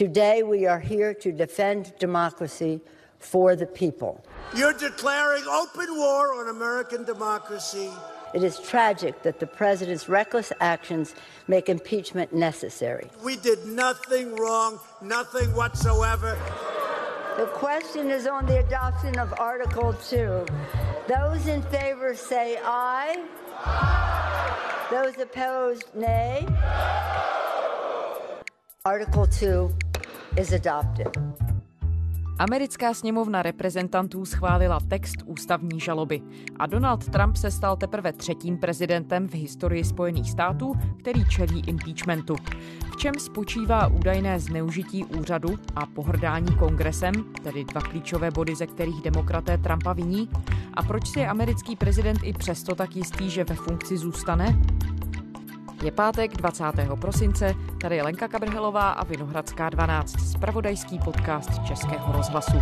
Today we are here to defend democracy for the people. You're declaring open war on American democracy. It is tragic that the president's reckless actions make impeachment necessary. We did nothing wrong, nothing whatsoever. The question is on the adoption of Article 2. Those in favor say aye. aye. Those opposed, nay. Article 2 is adopted. Americká sněmovna reprezentantů schválila text ústavní žaloby a Donald Trump se stal teprve třetím prezidentem v historii Spojených států, který čelí impeachmentu. V čem spočívá údajné zneužití úřadu a pohrdání kongresem, tedy dva klíčové body, ze kterých demokraté Trumpa viní? A proč si je americký prezident i přesto tak jistý, že ve funkci zůstane? Je pátek 20. prosince, tady je Lenka Kabrhelová a Vinohradská 12, spravodajský podcast Českého rozhlasu.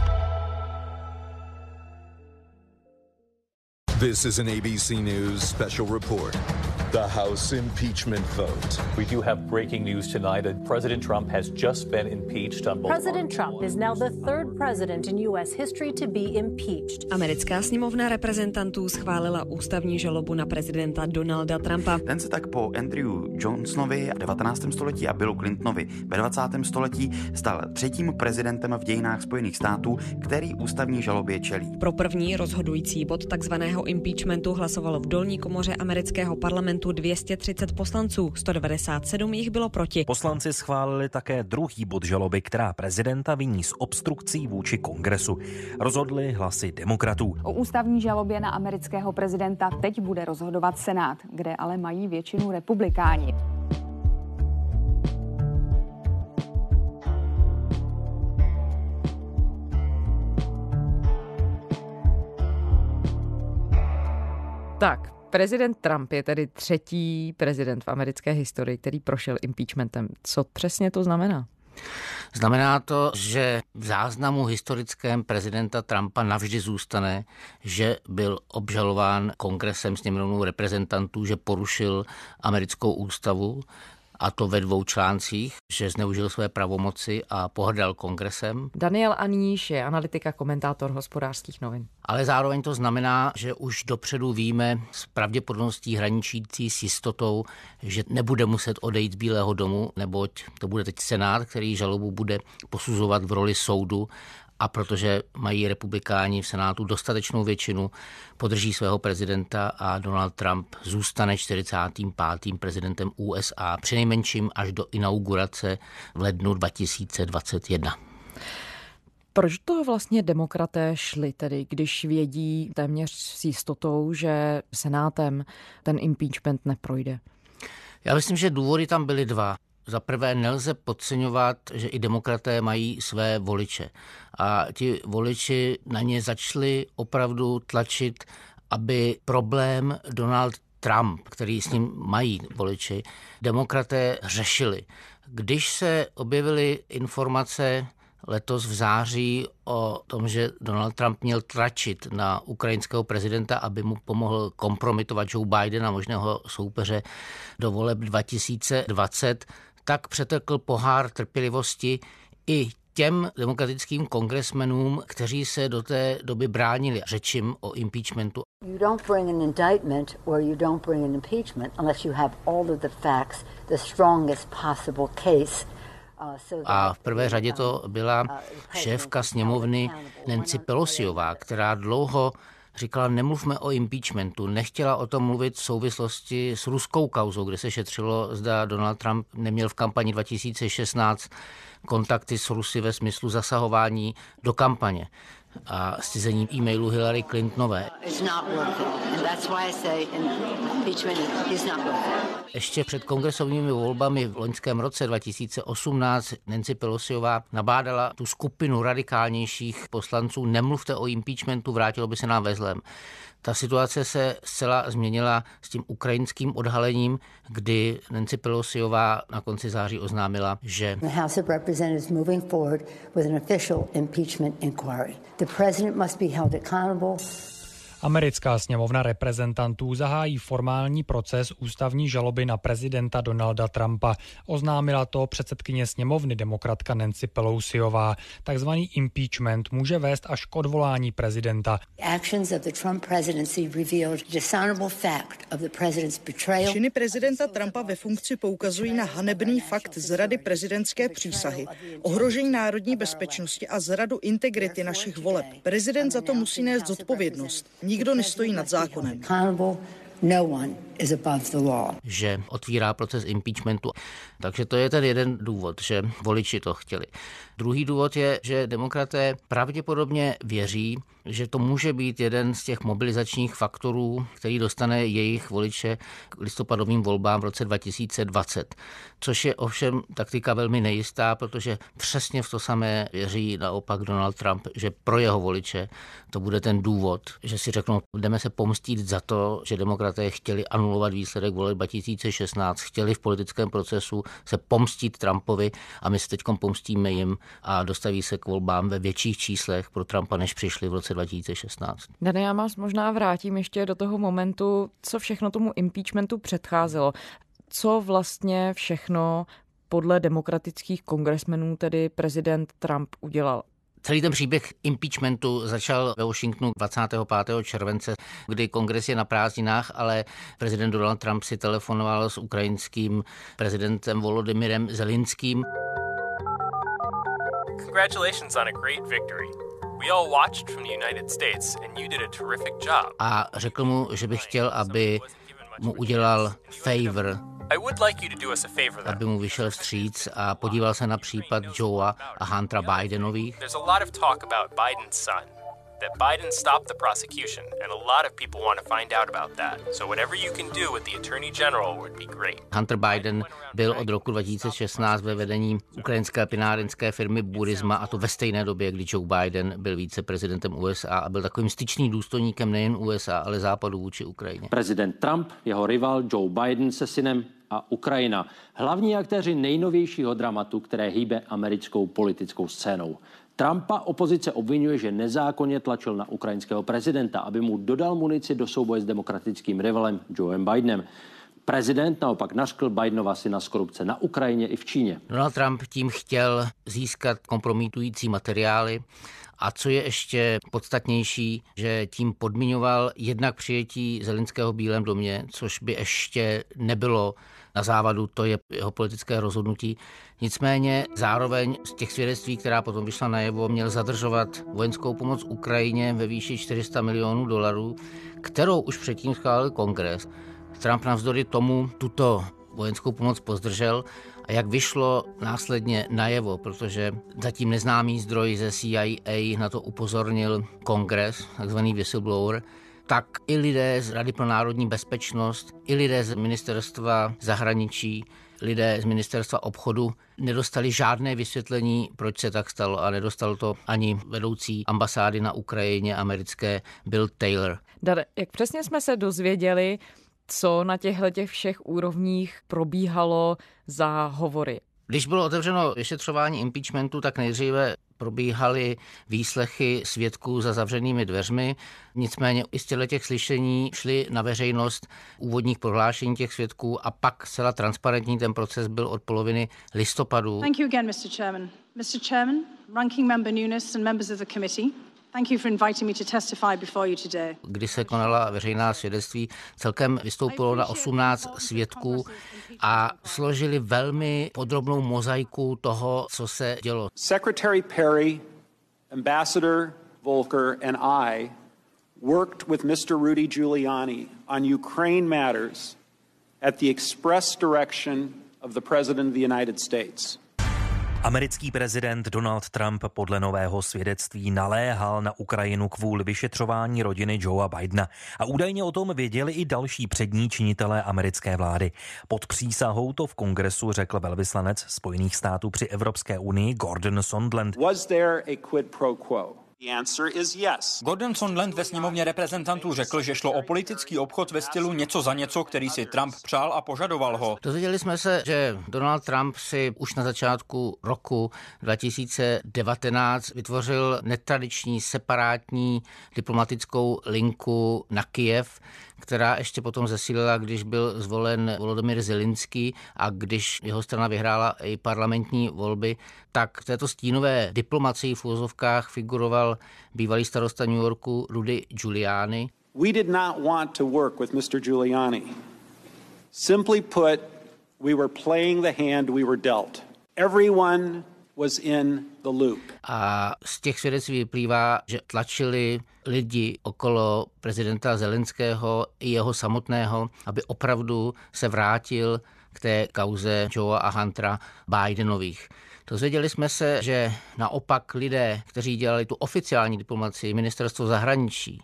This is an ABC News special report. The House impeachment vote. We do have breaking news tonight. President Trump has just been impeached on both President Trump is now the third president in U.S. history to be impeached. Americká sněmovna reprezentantů schválila ústavní žalobu na prezidenta Donalda Trumpa. Ten se tak po Andrew Johnsonovi v 19. století a Billu Clintonovi ve 20. století stal třetím prezidentem v dějinách Spojených států, který ústavní žalobě čelí. Pro první rozhodující bod takzvaného impeachmentu hlasovalo v dolní komoře amerického parlamentu parlamentu 230 poslanců, 197 jich bylo proti. Poslanci schválili také druhý bod žaloby, která prezidenta viní z obstrukcí vůči kongresu. Rozhodli hlasy demokratů. O ústavní žalobě na amerického prezidenta teď bude rozhodovat Senát, kde ale mají většinu republikáni. Tak, Prezident Trump je tedy třetí prezident v americké historii, který prošel impeachmentem. Co přesně to znamená? Znamená to, že v záznamu historickém prezidenta Trumpa navždy zůstane, že byl obžalován kongresem sněmovnou reprezentantů, že porušil americkou ústavu, a to ve dvou článcích, že zneužil své pravomoci a pohrdal kongresem. Daniel Aníš je analytika, komentátor hospodářských novin. Ale zároveň to znamená, že už dopředu víme s pravděpodobností hraničící s jistotou, že nebude muset odejít z Bílého domu, neboť to bude teď Senát, který žalobu bude posuzovat v roli soudu a protože mají republikáni v Senátu dostatečnou většinu, podrží svého prezidenta a Donald Trump zůstane 45. prezidentem USA, přinejmenším až do inaugurace v lednu 2021. Proč to vlastně demokraté šli tedy, když vědí téměř s jistotou, že Senátem ten impeachment neprojde? Já myslím, že důvody tam byly dva. Za prvé nelze podceňovat, že i demokraté mají své voliče. A ti voliči na ně začali opravdu tlačit, aby problém Donald Trump, který s ním mají voliči, demokraté řešili. Když se objevily informace letos v září o tom, že Donald Trump měl tlačit na ukrajinského prezidenta, aby mu pomohl kompromitovat Joe Bidena, možného soupeře do voleb 2020, tak přetekl pohár trpělivosti i těm demokratickým kongresmenům, kteří se do té doby bránili řečím o impeachmentu. You don't bring an indictment or you don't bring an impeachment unless you have all of the facts, the strongest possible case uh, a v prvé řadě to byla uh, šéfka sněmovny Nancy Pelosiová, která dlouho říkala, nemluvme o impeachmentu, nechtěla o tom mluvit v souvislosti s ruskou kauzou, kde se šetřilo, zda Donald Trump neměl v kampani 2016 kontakty s Rusy ve smyslu zasahování do kampaně a scizením e-mailu Hillary Clintonové. Ještě před kongresovými volbami v loňském roce 2018 Nancy Pelosiová nabádala tu skupinu radikálnějších poslanců, nemluvte o impeachmentu, vrátilo by se nám ve zlem. Ta situace se zcela změnila s tím ukrajinským odhalením, kdy Nancy Pelosiová na konci září oznámila, že The House of Representatives moving forward with an official impeachment inquiry. The president must be held accountable Americká sněmovna reprezentantů zahájí formální proces ústavní žaloby na prezidenta Donalda Trumpa. Oznámila to předsedkyně sněmovny demokratka Nancy Pelosiová. Takzvaný impeachment může vést až k odvolání prezidenta. Činy prezidenta Trumpa ve funkci poukazují na hanebný fakt zrady prezidentské přísahy, ohrožení národní bezpečnosti a zradu integrity našich voleb. Prezident za to musí nést zodpovědnost. Nikdo nestojí nad zákonem. No one is above the law. Že otvírá proces impeachmentu. Takže to je ten jeden důvod, že voliči to chtěli. Druhý důvod je, že demokraté pravděpodobně věří, že to může být jeden z těch mobilizačních faktorů, který dostane jejich voliče k listopadovým volbám v roce 2020. Což je ovšem taktika velmi nejistá, protože přesně v to samé věří naopak Donald Trump, že pro jeho voliče to bude ten důvod, že si řeknou, jdeme se pomstít za to, že demokraté chtěli anulovat výsledek voleb 2016, chtěli v politickém procesu se pomstit Trumpovi a my se teď pomstíme jim a dostaví se k volbám ve větších číslech pro Trumpa, než přišli v roce 2016. Dane, já vás možná vrátím ještě do toho momentu, co všechno tomu impeachmentu předcházelo. Co vlastně všechno podle demokratických kongresmenů tedy prezident Trump udělal? Celý ten příběh impeachmentu začal ve Washingtonu 25. července, kdy kongres je na prázdninách, ale prezident Donald Trump si telefonoval s ukrajinským prezidentem Volodymyrem Zelinským. Congratulations on a great victory. We all watched from the United States and you did a terrific job. A řekl mu, že by chtěl, aby mu udělal favor aby mu vyšel vstříc a podíval se na případ Joea a Huntera Bidenových. That Biden stopped the prosecution, and a lot of people want to find out about that. So whatever you can do with the Attorney General would be great. Hunter Biden byl od roku 2016 ve vedení ukrajinské pinárenské firmy Burisma a to ve stejné době, kdy Joe Biden byl viceprezidentem USA a byl takovým styčným důstojníkem nejen USA, ale západu vůči Ukrajině. Prezident Trump, jeho rival Joe Biden se synem a Ukrajina. Hlavní aktéři nejnovějšího dramatu, které hýbe americkou politickou scénou. Trumpa opozice obvinuje, že nezákonně tlačil na ukrajinského prezidenta, aby mu dodal munici do souboje s demokratickým rivalem Joeem Bidenem. Prezident naopak naškl Bidenova syna z korupce na Ukrajině i v Číně. Donald Trump tím chtěl získat kompromitující materiály a co je ještě podstatnější, že tím podmiňoval jednak přijetí Zelenského v Bílém domě, což by ještě nebylo na závadu, to je jeho politické rozhodnutí. Nicméně zároveň z těch svědectví, která potom vyšla najevo, měl zadržovat vojenskou pomoc Ukrajině ve výši 400 milionů dolarů, kterou už předtím schválil kongres. Trump navzdory tomu tuto vojenskou pomoc pozdržel a jak vyšlo následně najevo, protože zatím neznámý zdroj ze CIA na to upozornil kongres, takzvaný whistleblower, tak i lidé z Rady pro národní bezpečnost, i lidé z ministerstva zahraničí, lidé z ministerstva obchodu nedostali žádné vysvětlení, proč se tak stalo a nedostal to ani vedoucí ambasády na Ukrajině americké Bill Taylor. Dare, jak přesně jsme se dozvěděli, co na těchto těch všech úrovních probíhalo za hovory? Když bylo otevřeno vyšetřování impeachmentu, tak nejdříve probíhaly výslechy svědků za zavřenými dveřmi. Nicméně i z těch slyšení šly na veřejnost úvodních prohlášení těch svědků a pak zcela transparentní ten proces byl od poloviny listopadu. Thank you again, Mr. Chairman. Mr. Chairman, ranking member Nunes and members of the committee. Thank you for inviting me to testify before you today. Kdy se konala veřejná svědectví, celkem vystoupilo na 18 svědků a složili velmi podrobnou mozaiku toho, co se dělo. Secretary Perry, Ambassador Volker and I worked with Mr. Rudy Giuliani on Ukraine matters at the express direction of the President of the United States. Americký prezident Donald Trump podle nového svědectví naléhal na Ukrajinu kvůli vyšetřování rodiny Joea Bidena a údajně o tom věděli i další přední činitelé americké vlády. Pod přísahou to v kongresu řekl velvyslanec Spojených států při Evropské unii Gordon Sondland. Was there a quid pro quo? Gordon Sondland ve sněmovně reprezentantů řekl, že šlo o politický obchod ve stylu něco za něco, který si Trump přál a požadoval ho. Dozvěděli jsme se, že Donald Trump si už na začátku roku 2019 vytvořil netradiční separátní diplomatickou linku na Kijev, která ještě potom zesílila, když byl zvolen Volodymyr Zelinský a když jeho strana vyhrála i parlamentní volby, tak v této stínové diplomacii v úzovkách figuroval bývalý starosta New Yorku Rudy Giuliani. We did not want to work with Mr. Giuliani. Simply put, we were playing the hand we were dealt. Everyone was in the loop. A z těch svědectví vyplývá, že tlačili lidi okolo prezidenta Zelenského i jeho samotného, aby opravdu se vrátil k té kauze Joea a Huntera Bidenových. Dozvěděli jsme se, že naopak lidé, kteří dělali tu oficiální diplomaci, ministerstvo zahraničí,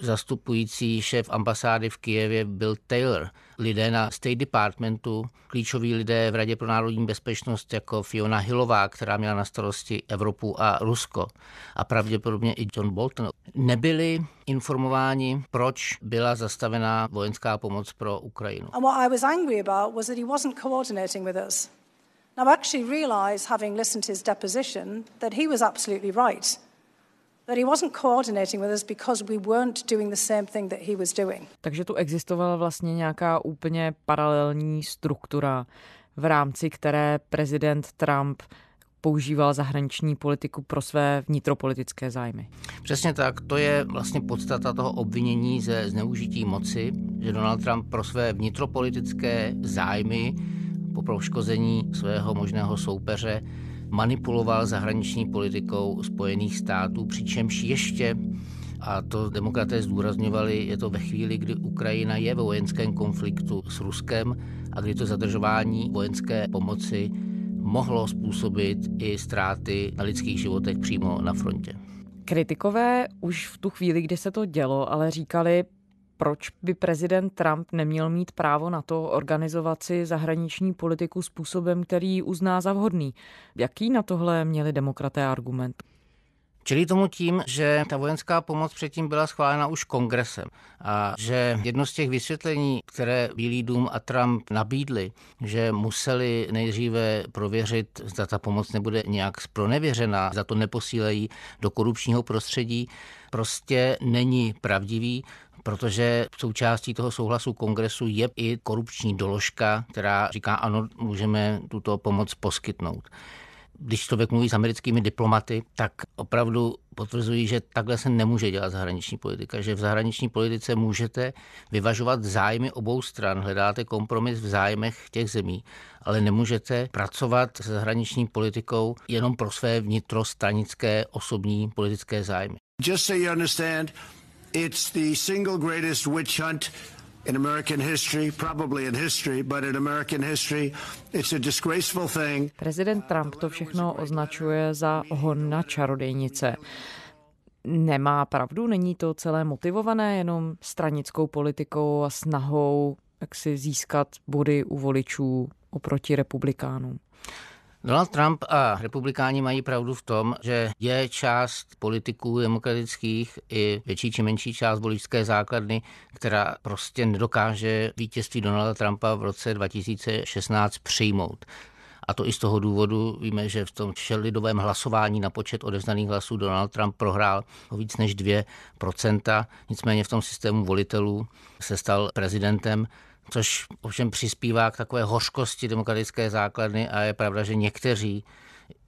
zastupující šéf ambasády v Kijevě byl Taylor. Lidé na State Departmentu, klíčoví lidé v Radě pro národní bezpečnost jako Fiona Hillová, která měla na starosti Evropu a Rusko a pravděpodobně i John Bolton, nebyli informováni, proč byla zastavená vojenská pomoc pro Ukrajinu. And what I was angry about was that he wasn't coordinating with us. Now, I actually realised, having listened to his deposition, that he was absolutely right. Takže tu existovala vlastně nějaká úplně paralelní struktura, v rámci které prezident Trump používal zahraniční politiku pro své vnitropolitické zájmy. Přesně tak, to je vlastně podstata toho obvinění ze zneužití moci, že Donald Trump pro své vnitropolitické zájmy po poškození svého možného soupeře manipuloval zahraniční politikou Spojených států, přičemž ještě a to demokraté zdůrazňovali, je to ve chvíli, kdy Ukrajina je ve vojenském konfliktu s Ruskem a kdy to zadržování vojenské pomoci mohlo způsobit i ztráty na lidských životech přímo na frontě. Kritikové už v tu chvíli, kdy se to dělo, ale říkali, proč by prezident Trump neměl mít právo na to organizovat si zahraniční politiku způsobem, který uzná za vhodný. Jaký na tohle měli demokraté argument? Čili tomu tím, že ta vojenská pomoc předtím byla schválena už kongresem a že jedno z těch vysvětlení, které Bílý dům a Trump nabídli, že museli nejdříve prověřit, zda ta pomoc nebude nějak spronevěřená, za to neposílejí do korupčního prostředí, prostě není pravdivý protože součástí toho souhlasu kongresu je i korupční doložka, která říká, ano, můžeme tuto pomoc poskytnout. Když člověk mluví s americkými diplomaty, tak opravdu potvrzují, že takhle se nemůže dělat zahraniční politika, že v zahraniční politice můžete vyvažovat zájmy obou stran, hledáte kompromis v zájmech těch zemí, ale nemůžete pracovat s zahraniční politikou jenom pro své vnitrostranické osobní politické zájmy. Just so you understand, It's the single greatest witch hunt in American history, probably in history, but in American history, it's a disgraceful thing. Prezident Trump to všechno označuje za hon na čarodejnice. Nemá pravdu, není to celé motivované jenom stranickou politikou a snahou jak si získat body u voličů oproti republikánům. Donald Trump a republikáni mají pravdu v tom, že je část politiků demokratických i větší či menší část voličské základny, která prostě nedokáže vítězství Donalda Trumpa v roce 2016 přijmout. A to i z toho důvodu víme, že v tom lidovém hlasování na počet odevzdaných hlasů Donald Trump prohrál o víc než 2%. Nicméně v tom systému volitelů se stal prezidentem což ovšem přispívá k takové hořkosti demokratické základny a je pravda, že někteří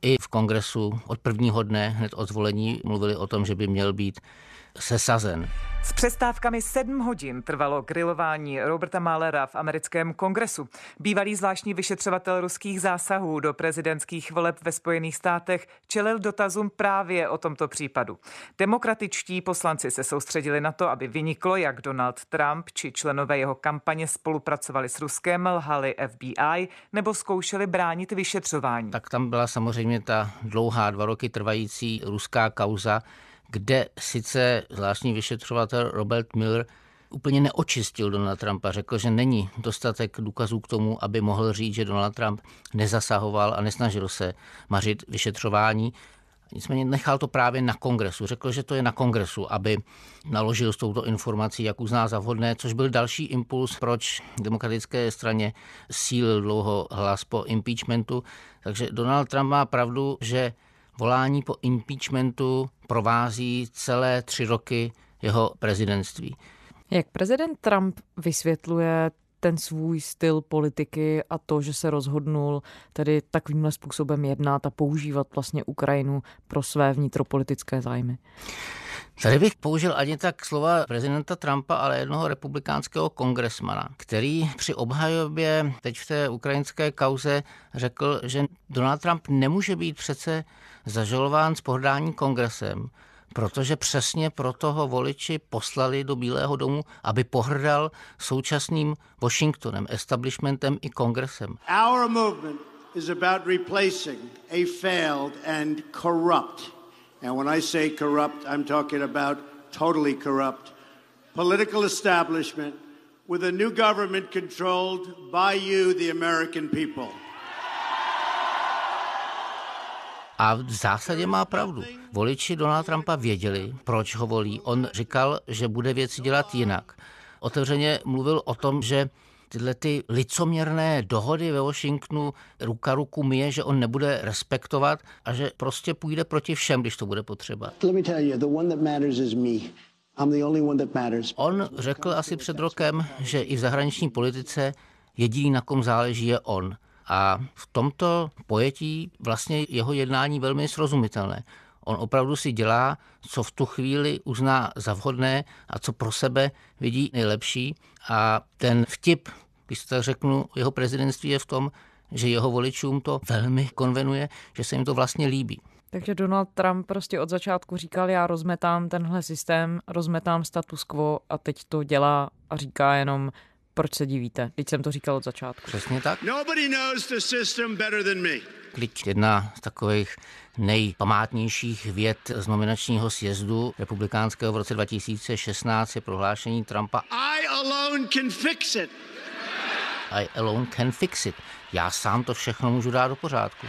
i v kongresu od prvního dne, hned od zvolení, mluvili o tom, že by měl být sesazen. S přestávkami sedm hodin trvalo grilování Roberta Malera v americkém kongresu. Bývalý zvláštní vyšetřovatel ruských zásahů do prezidentských voleb ve Spojených státech čelil dotazům právě o tomto případu. Demokratičtí poslanci se soustředili na to, aby vyniklo, jak Donald Trump či členové jeho kampaně spolupracovali s Ruskem, lhali FBI nebo zkoušeli bránit vyšetřování. Tak tam byla samozřejmě ta dlouhá dva roky trvající ruská kauza, kde sice zvláštní vyšetřovatel Robert Miller úplně neočistil Donald Trumpa, řekl, že není dostatek důkazů k tomu, aby mohl říct, že Donald Trump nezasahoval a nesnažil se mařit vyšetřování. Nicméně nechal to právě na kongresu. Řekl, že to je na kongresu, aby naložil s touto informací, jak uzná za vhodné, což byl další impuls, proč demokratické straně sílil dlouho hlas po impeachmentu. Takže Donald Trump má pravdu, že volání po impeachmentu provází celé tři roky jeho prezidentství. Jak prezident Trump vysvětluje ten svůj styl politiky a to, že se rozhodnul tedy takovýmhle způsobem jednat a používat vlastně Ukrajinu pro své vnitropolitické zájmy? Tady bych použil ani tak slova prezidenta Trumpa, ale jednoho republikánského kongresmana, který při obhajobě teď v té ukrajinské kauze řekl, že Donald Trump nemůže být přece zažalován s pohrdání kongresem, protože přesně proto ho voliči poslali do Bílého domu, aby pohrdal současným Washingtonem, establishmentem i kongresem. Our movement is about replacing a failed and corrupt, and when I say corrupt, I'm talking about totally corrupt, political establishment with a new government controlled by you, the American people. A v zásadě má pravdu. Voliči Donald Trumpa věděli, proč ho volí. On říkal, že bude věci dělat jinak. Otevřeně mluvil o tom, že tyhle ty licoměrné dohody ve Washingtonu ruka ruku je, že on nebude respektovat a že prostě půjde proti všem, když to bude potřeba. On řekl asi před rokem, že i v zahraniční politice jediný, na kom záleží, je on. A v tomto pojetí vlastně jeho jednání velmi srozumitelné. On opravdu si dělá, co v tu chvíli uzná za vhodné a co pro sebe vidí nejlepší. A ten vtip, když to řeknu, jeho prezidentství je v tom, že jeho voličům to velmi konvenuje, že se jim to vlastně líbí. Takže Donald Trump prostě od začátku říkal, já rozmetám tenhle systém, rozmetám status quo a teď to dělá a říká jenom, proč se divíte? Teď jsem to říkal od začátku. Přesně tak. Nobody knows the system better than me. Klíč jedna z takových nejpamátnějších věd z nominačního sjezdu republikánského v roce 2016 je prohlášení Trumpa I alone can fix it. I alone can fix it. Já sám to všechno můžu dát do pořádku.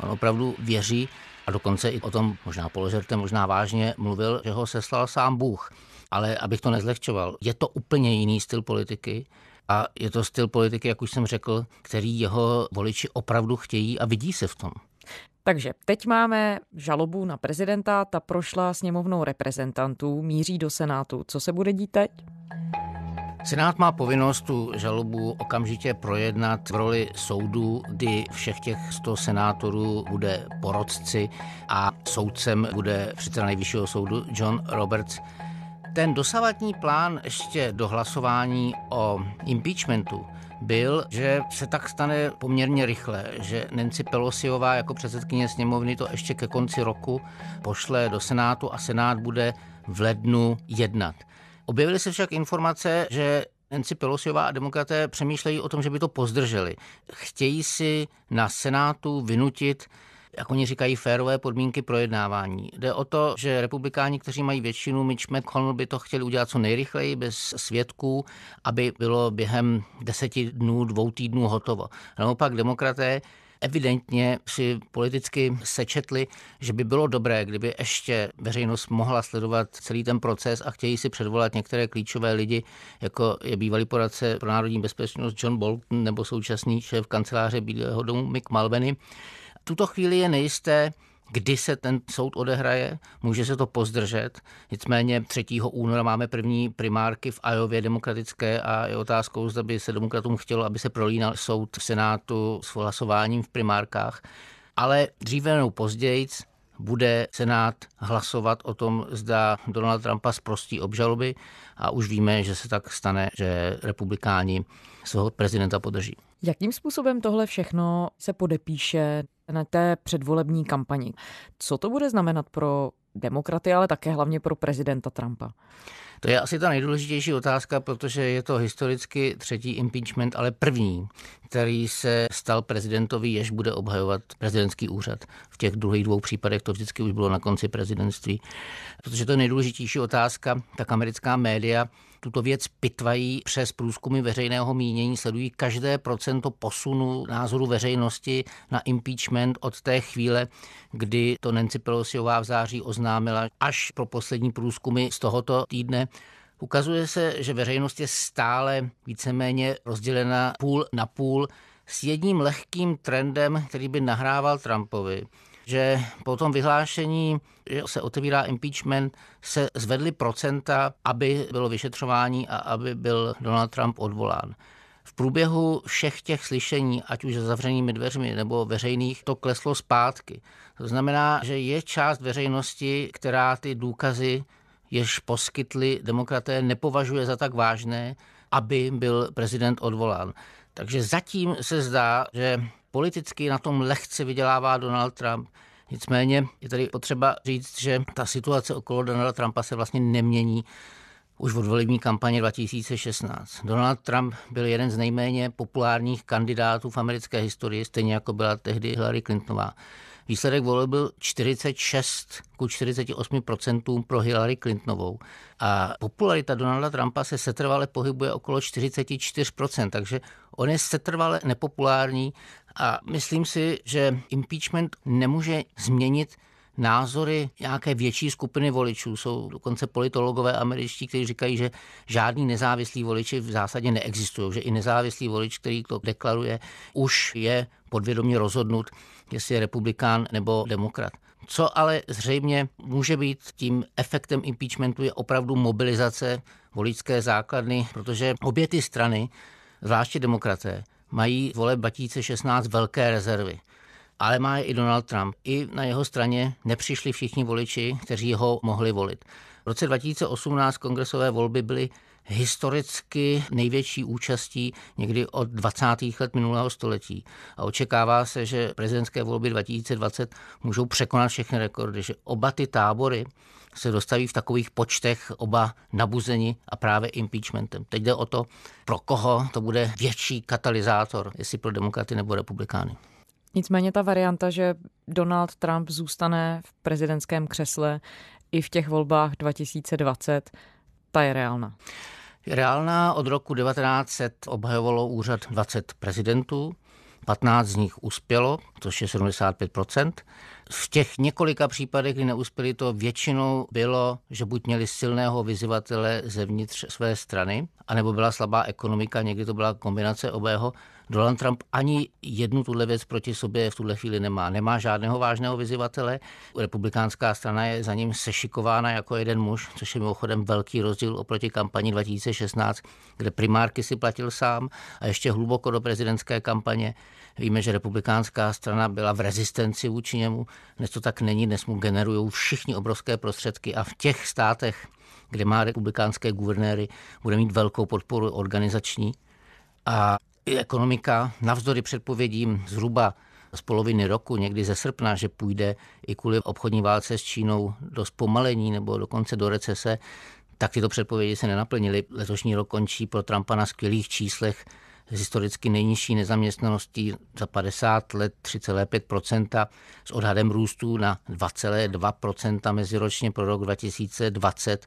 On opravdu věří a dokonce i o tom možná položerte, možná vážně mluvil, že ho seslal sám Bůh ale abych to nezlehčoval, je to úplně jiný styl politiky a je to styl politiky, jak už jsem řekl, který jeho voliči opravdu chtějí a vidí se v tom. Takže teď máme žalobu na prezidenta, ta prošla sněmovnou reprezentantů, míří do Senátu. Co se bude dít teď? Senát má povinnost tu žalobu okamžitě projednat v roli soudu, kdy všech těch 100 senátorů bude porodci a soudcem bude předseda nejvyššího soudu John Roberts. Ten dosavadní plán ještě do hlasování o impeachmentu byl, že se tak stane poměrně rychle, že Nancy Pelosiová jako předsedkyně sněmovny to ještě ke konci roku pošle do Senátu a Senát bude v lednu jednat. Objevily se však informace, že Nancy Pelosiová a demokraté přemýšlejí o tom, že by to pozdrželi. Chtějí si na Senátu vynutit jak oni říkají, férové podmínky projednávání. Jde o to, že republikáni, kteří mají většinu, Mitch McConnell by to chtěli udělat co nejrychleji, bez svědků, aby bylo během deseti dnů, dvou týdnů hotovo. Naopak demokraté evidentně si politicky sečetli, že by bylo dobré, kdyby ještě veřejnost mohla sledovat celý ten proces a chtějí si předvolat některé klíčové lidi, jako je bývalý poradce pro národní bezpečnost John Bolton nebo současný šéf kanceláře Bílého domu Mick Tuto chvíli je nejisté, kdy se ten soud odehraje, může se to pozdržet. Nicméně 3. února máme první primárky v Ajově demokratické a je otázkou, zda by se demokratům chtělo, aby se prolínal soud v Senátu s hlasováním v primárkách. Ale dříve nebo později bude Senát hlasovat o tom, zda Donald Trumpa zprostí obžaloby a už víme, že se tak stane, že republikáni svého prezidenta podrží. Jakým způsobem tohle všechno se podepíše té předvolební kampani? Co to bude znamenat pro demokraty, ale také hlavně pro prezidenta Trumpa? To je asi ta nejdůležitější otázka, protože je to historicky třetí impeachment, ale první, který se stal prezidentovi, jež bude obhajovat prezidentský úřad. V těch druhých dvou případech to vždycky už bylo na konci prezidentství. Protože to je nejdůležitější otázka, tak americká média tuto věc pitvají přes průzkumy veřejného mínění, sledují každé procento posunu názoru veřejnosti na impeachment od té chvíle, kdy to Nancy Pelosiová v září oznámila, až pro poslední průzkumy z tohoto týdne. Ukazuje se, že veřejnost je stále víceméně rozdělena půl na půl s jedním lehkým trendem, který by nahrával Trumpovi že po tom vyhlášení, že se otevírá impeachment, se zvedly procenta, aby bylo vyšetřování a aby byl Donald Trump odvolán. V průběhu všech těch slyšení, ať už za zavřenými dveřmi nebo veřejných, to kleslo zpátky. To znamená, že je část veřejnosti, která ty důkazy, jež poskytli demokraté, nepovažuje za tak vážné, aby byl prezident odvolán. Takže zatím se zdá, že politicky na tom lehce vydělává Donald Trump. Nicméně je tady potřeba říct, že ta situace okolo Donalda Trumpa se vlastně nemění už od volební kampaně 2016. Donald Trump byl jeden z nejméně populárních kandidátů v americké historii, stejně jako byla tehdy Hillary Clintonová. Výsledek voleb byl 46 ku 48% pro Hillary Clintonovou. A popularita Donalda Trumpa se setrvale pohybuje okolo 44%, takže on je setrvale nepopulární a myslím si, že impeachment nemůže změnit názory nějaké větší skupiny voličů. Jsou dokonce politologové američtí, kteří říkají, že žádný nezávislí voliči v zásadě neexistují, že i nezávislý volič, který to deklaruje, už je podvědomě rozhodnut, jestli je republikán nebo demokrat. Co ale zřejmě může být tím efektem impeachmentu je opravdu mobilizace voličské základny, protože obě ty strany, zvláště demokraté, mají voleb 2016 velké rezervy. Ale má je i Donald Trump. I na jeho straně nepřišli všichni voliči, kteří ho mohli volit. V roce 2018 kongresové volby byly historicky největší účastí někdy od 20. let minulého století. A očekává se, že prezidentské volby 2020 můžou překonat všechny rekordy, že oba ty tábory se dostaví v takových počtech oba nabuzeni a právě impeachmentem. Teď jde o to, pro koho to bude větší katalyzátor, jestli pro demokraty nebo republikány. Nicméně ta varianta, že Donald Trump zůstane v prezidentském křesle i v těch volbách 2020, ta je reálná. Reálná od roku 1900 obhajovalo úřad 20 prezidentů, 15 z nich uspělo, což je 75% v těch několika případech, kdy neuspěli, to většinou bylo, že buď měli silného vyzývatele zevnitř své strany, anebo byla slabá ekonomika, někdy to byla kombinace obého. Donald Trump ani jednu tuhle věc proti sobě v tuhle chvíli nemá. Nemá žádného vážného vyzývatele. Republikánská strana je za ním sešikována jako jeden muž, což je mimochodem velký rozdíl oproti kampani 2016, kde primárky si platil sám a ještě hluboko do prezidentské kampaně. Víme, že republikánská strana byla v rezistenci vůči němu. Dnes to tak není, dnes mu generují všichni obrovské prostředky a v těch státech, kde má republikánské guvernéry, bude mít velkou podporu organizační. A i ekonomika, navzdory předpovědím zhruba z poloviny roku, někdy ze srpna, že půjde i kvůli obchodní válce s Čínou do zpomalení nebo dokonce do recese, tak tyto předpovědi se nenaplnily. Letošní rok končí pro Trumpa na skvělých číslech s historicky nejnižší nezaměstnaností za 50 let 3,5% s odhadem růstu na 2,2% meziročně pro rok 2020,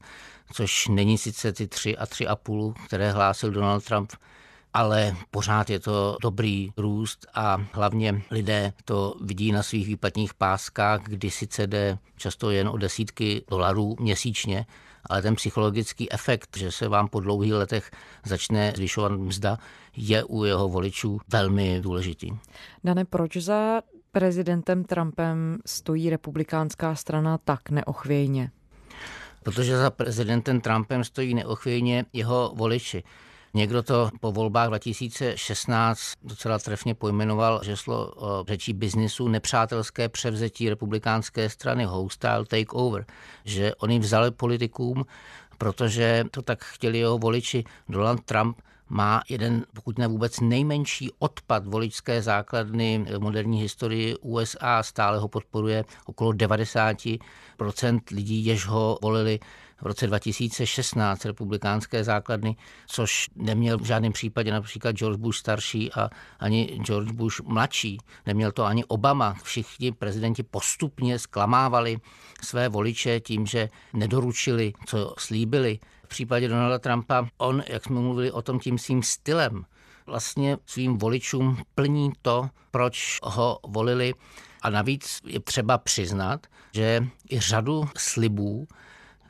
což není sice ty 3 a 3,5, které hlásil Donald Trump ale pořád je to dobrý růst a hlavně lidé to vidí na svých výplatních páskách, kdy sice jde často jen o desítky dolarů měsíčně, ale ten psychologický efekt, že se vám po dlouhých letech začne zvyšovat mzda, je u jeho voličů velmi důležitý. Dane, proč za prezidentem Trumpem stojí republikánská strana tak neochvějně? Protože za prezidentem Trumpem stojí neochvějně jeho voliči. Někdo to po volbách 2016 docela trefně pojmenoval, že šlo o řečí biznisu nepřátelské převzetí republikánské strany hostile takeover, že oni vzali politikům, protože to tak chtěli jeho voliči. Donald Trump má jeden, pokud ne vůbec nejmenší odpad voličské základny v moderní historii USA, stále ho podporuje okolo 90% lidí, jež ho volili v roce 2016 republikánské základny, což neměl v žádném případě například George Bush starší a ani George Bush mladší. Neměl to ani Obama. Všichni prezidenti postupně zklamávali své voliče tím, že nedoručili, co slíbili. v případě Donalda Trumpa, on, jak jsme mluvili o tom tím svým stylem, vlastně svým voličům plní to, proč ho volili. A navíc je třeba přiznat, že i řadu slibů,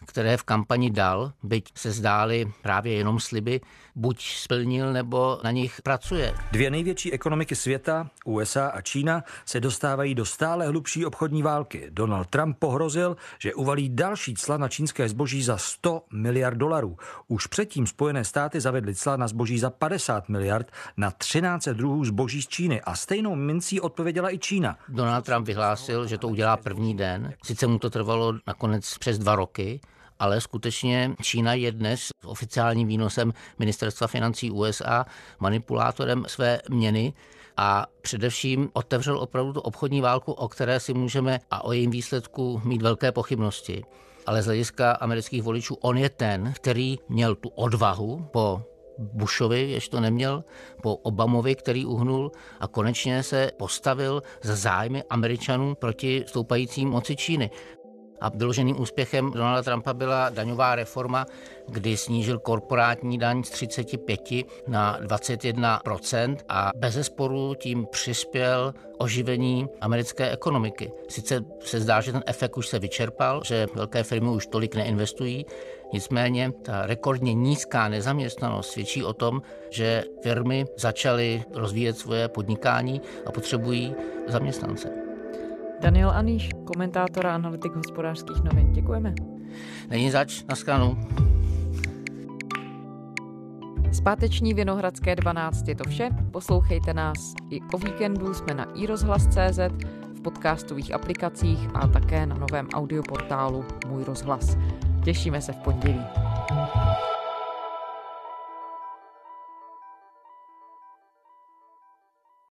které v kampani dal, byť se zdály právě jenom sliby, buď splnil nebo na nich pracuje. Dvě největší ekonomiky světa, USA a Čína, se dostávají do stále hlubší obchodní války. Donald Trump pohrozil, že uvalí další cla na čínské zboží za 100 miliard dolarů. Už předtím Spojené státy zavedly cla na zboží za 50 miliard na 13 druhů zboží z Číny a stejnou mincí odpověděla i Čína. Donald Trump vyhlásil, že to udělá první den. Sice mu to trvalo nakonec přes dva roky, ale skutečně Čína je dnes oficiálním výnosem ministerstva financí USA manipulátorem své měny a především otevřel opravdu tu obchodní válku, o které si můžeme a o jejím výsledku mít velké pochybnosti. Ale z hlediska amerických voličů on je ten, který měl tu odvahu po Bushovi, ještě to neměl, po Obamovi, který uhnul a konečně se postavil za zájmy Američanů proti stoupajícím moci Číny. A doloženým úspěchem Donalda Trumpa byla daňová reforma, kdy snížil korporátní daň z 35 na 21% a bez sporu tím přispěl oživení americké ekonomiky. Sice se zdá, že ten efekt už se vyčerpal, že velké firmy už tolik neinvestují, nicméně ta rekordně nízká nezaměstnanost svědčí o tom, že firmy začaly rozvíjet svoje podnikání a potřebují zaměstnance. Daniel Aníš, komentátor a analytik hospodářských novin. Děkujeme. Není zač, na skranu. Zpáteční Vinohradské 12 je to vše. Poslouchejte nás i o víkendu. Jsme na iRozhlas.cz, v podcastových aplikacích a také na novém audioportálu Můj rozhlas. Těšíme se v pondělí.